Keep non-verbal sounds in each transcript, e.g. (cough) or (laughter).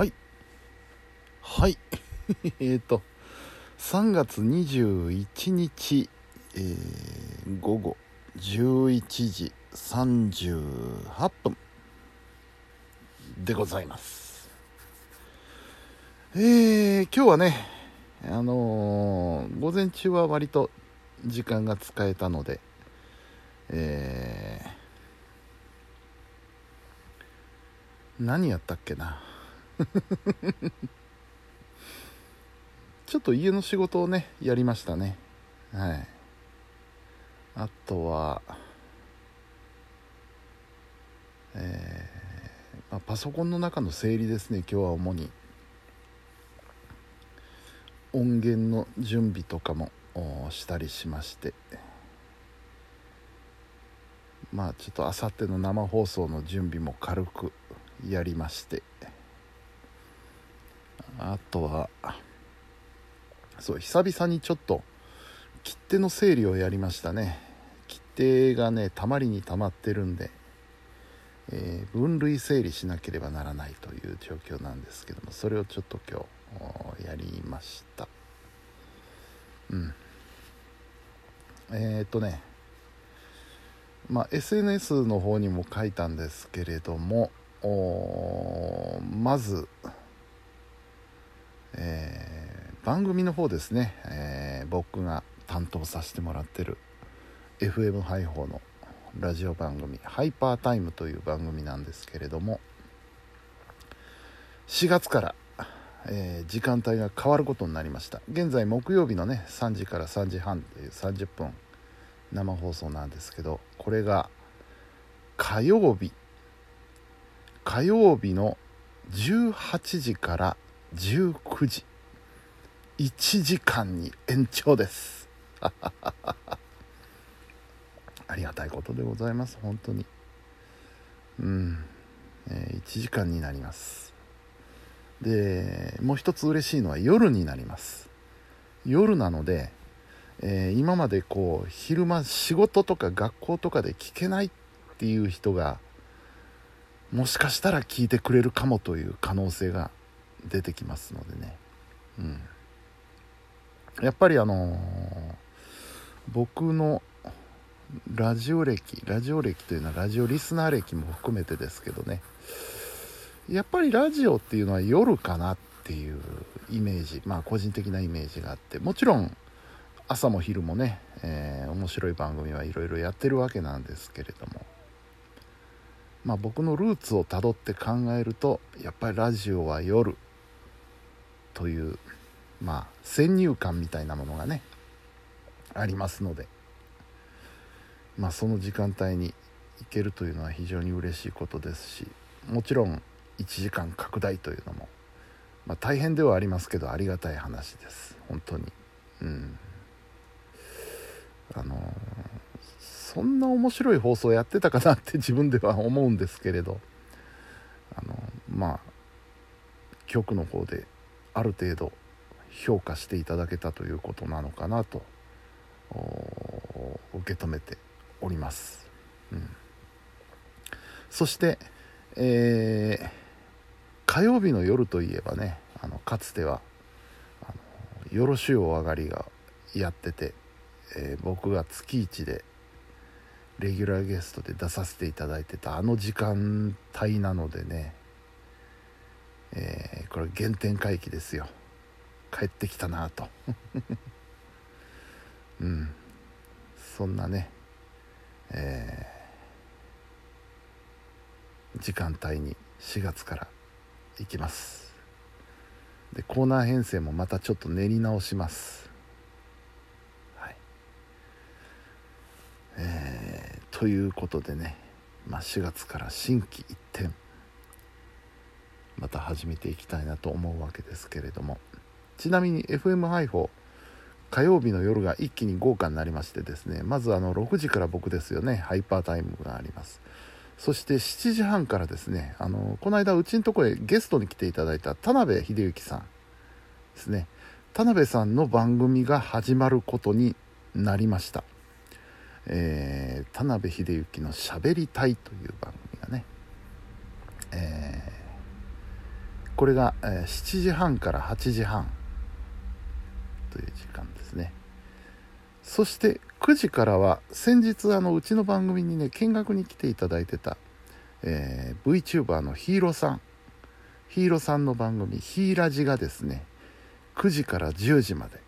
はい。はい。(laughs) えっと3月21日、えー、午後11時38分でございます。えー、今日はねあのー、午前中は割と時間が使えたのでえー何やったっけな。(laughs) ちょっと家の仕事をねやりましたね。はい。あとはえー、まあ、パソコンの中の整理ですね今日は主に。音源の準備とかもしたりしまして。まあちょっとあさっての生放送の準備も軽くやりまして。あとはそう久々にちょっと切手の整理をやりましたね。切手がねたまりにたまってるんで、えー、分類整理しなければならないという状況なんですけどもそれをちょっと今日やりました。うん。えー、っとねまあ SNS の方にも書いたんですけれどもまず、えー、番組の方ですね、えー、僕が担当させてもらってる FM 配報のラジオ番組「ハイパータイム」という番組なんですけれども4月から、えー、時間帯が変わることになりました。現在木曜日のね3時から3時半という30分生放送なんですけどこれが火曜日。火曜日の18時から19時。1時間に延長です。(laughs) ありがたいことでございます本当に。うん、えー、1時間になります。でもう一つ嬉しいのは夜になります。夜なので、えー、今までこう昼間仕事とか学校とかで聞けないっていう人がもしかしたら聞いてくれるかもという可能性が出てきますのでね、うん、やっぱりあのー、僕のラジオ歴ラジオ歴というのはラジオリスナー歴も含めてですけどね。やっぱりラジオっていうのは夜かなっていうイメージまあ個人的なイメージがあって。もちろん朝も昼もね、えー、面白い番組はいろいろやってるわけなんですけれども。まあ、僕のルーツをたどって考えるとやっぱりラジオは夜。というまあ先入観みたいなものがねありますのでまあその時間帯に行けるというのは非常に嬉しいことですしもちろん1時間拡大というのも、まあ、大変ではありますけどありがたい話です。本当に。うん。あのそんな面白い放送やってたかなって自分では思うんですけれど。あのまあ局の方である程度評価していただけたということなのかなと受け止めております、うん、そして、えー、火曜日の夜といえばねあのかつては「よろしゅうお上がり」がやってて、えー、僕が月1でレギュラーゲストで出させていただいてたあの時間帯なのでね、えー、これ原点回帰ですよ。帰ってきたなと。(laughs) うん。そんなねえー、時間帯に4月から行きます。でコーナー編成もまたちょっと練り直します。はい。えーということでね、まあ、4月から心機一転。また始めていきたいなと思うわけですけれども。ちなみに FM 配報火曜日の夜が一気に豪華になりましてですね。まずあの6時から僕ですよね。ハイパータイムがあります。そして7時半からですね。あのこの間うちのとこへゲストに来ていただいた田辺秀幸さんですね。田辺さんの番組が始まることになりました。えー、田辺秀幸の「しゃべりたい」という番組がね、え、これが、えー7時半から8時半という時間ですね。そして9時からは先日あのうちの番組にね見学に来ていただいてた、えー VTuber のヒーローさん。ヒーローさんの番組「ヒーラジ」がですね9時から10時まで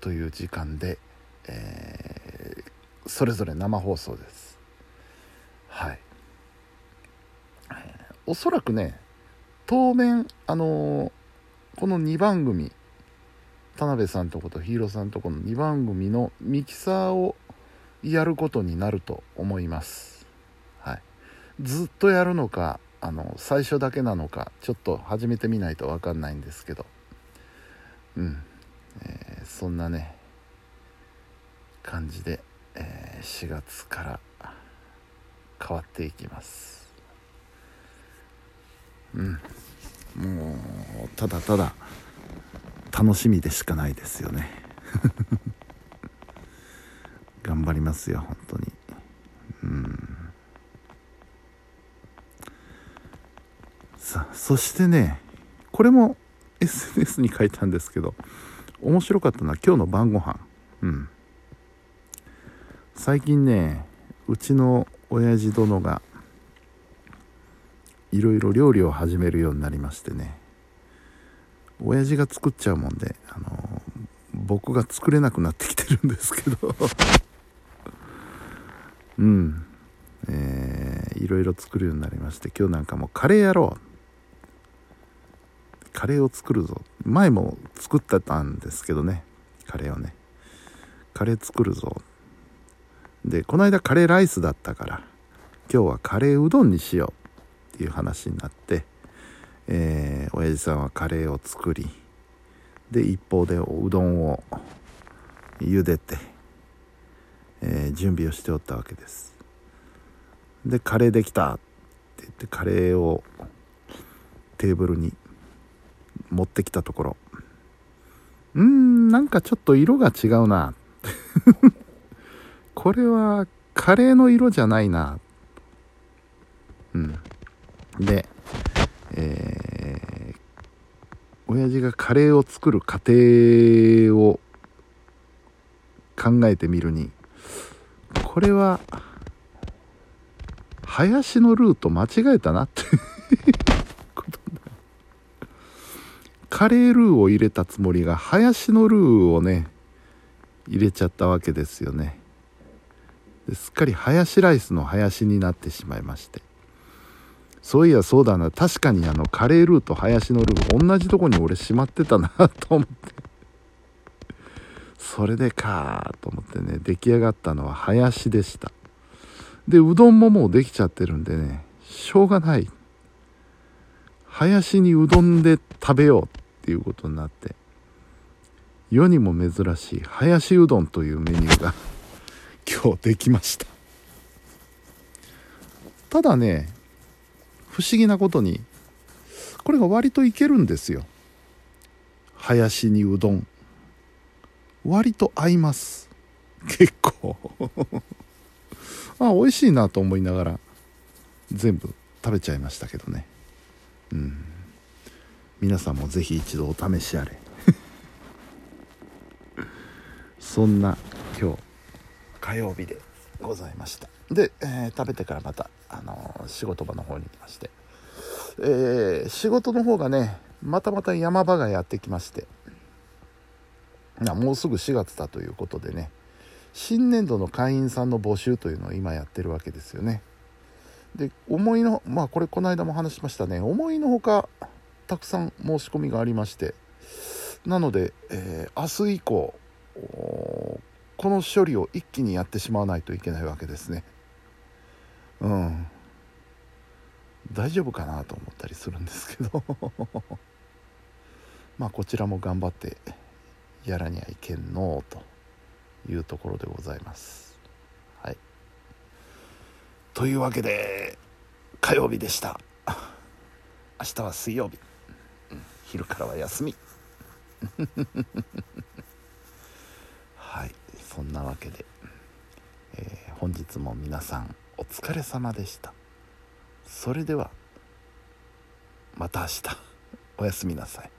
という時間で、えーそれぞれ生放送です。はい、えーおそらくね当面あのこの2番組田辺さんとことヒーローさんとこの2番組のミキサーをやることになると思います。はい。ずっとやるのかあの最初だけなのかちょっと始めてみないと分かんないんですけど。うん、えーそんなね感じで、えー4月から変わっていきます。うん。もうただただ楽しみでしかないですよね。(laughs) 頑張りますよ本当に。うん。さあそしてねこれも SNS に書いたんですけど面白かったのは今日の晩ご飯。うん。最近ねうちの親父殿がいろいろ料理を始めるようになりましてね。親父が作っちゃうもんであの僕が作れなくなってきてるんですけど。(laughs) うん。えーいろいろ作るようになりまして今日なんかもうカレーやろう。カレーを作るぞ。前も作ってたんですけどね。カレーをね。カレー作るぞ。でこの間カレーライスだったから今日はカレーうどんにしよう。っていう話になってえー、親父さんはカレーを作りで一方でうどんを茹でて、えー準備をしておったわけです。でカレーできたって言ってカレーをテーブルに持ってきたところ。うんなんかちょっと色が違うな。(laughs) これはカレーの色じゃないな。うん。でえー親父がカレーを作る過程を考えてみるにこれは林のルート間違えたなって (laughs) ことになる。カレールーを入れたつもりが林のルーをね入れちゃったわけですよね。すっかりハヤシライスの林になってしまいまして。そういやそうだな。確かにあのカレールーと林のルー同じとこに俺しまってたなと思って。それでかと思ってね。出来上がったのは林でした。でうどんももうできちゃってるんでね。しょうがない。林にうどんで食べようっていうことになって。世にも珍しい林うどんというメニューが (laughs) 今日できました。ただね不思議なことにこれが割といけるんですよ。林にうどん。割と合います。結構。(laughs) あ美味しいなと思いながら全部食べちゃいましたけどね。うん。皆さんもぜひ一度お試しあれ。(laughs) そんな今日火曜日でございました。で、えー食べてからまた、あのー仕事場の方に行きまして、えー仕事の方がねまたまた山場がやってきまして。もうすぐ4月だということでね。新年度の会員さんの募集というのを今やってるわけですよね。で思いのまあこれこの間も話しましたね。思いのほかたくさん申し込みがありまして。なので、えー明日以降この処理を一気にやってしまわないといけないわけですね。うん。大丈夫かなと思ったりするんですけど。(laughs) まあこちらも頑張ってやらにはいけんのというところでございます。はい。というわけで火曜日でした。(laughs) 明日は水曜日、昼からは休み。(laughs) はい。そんなわけで、えー本日も皆さんお疲れ様でした。それではまた明日。おやすみなさい。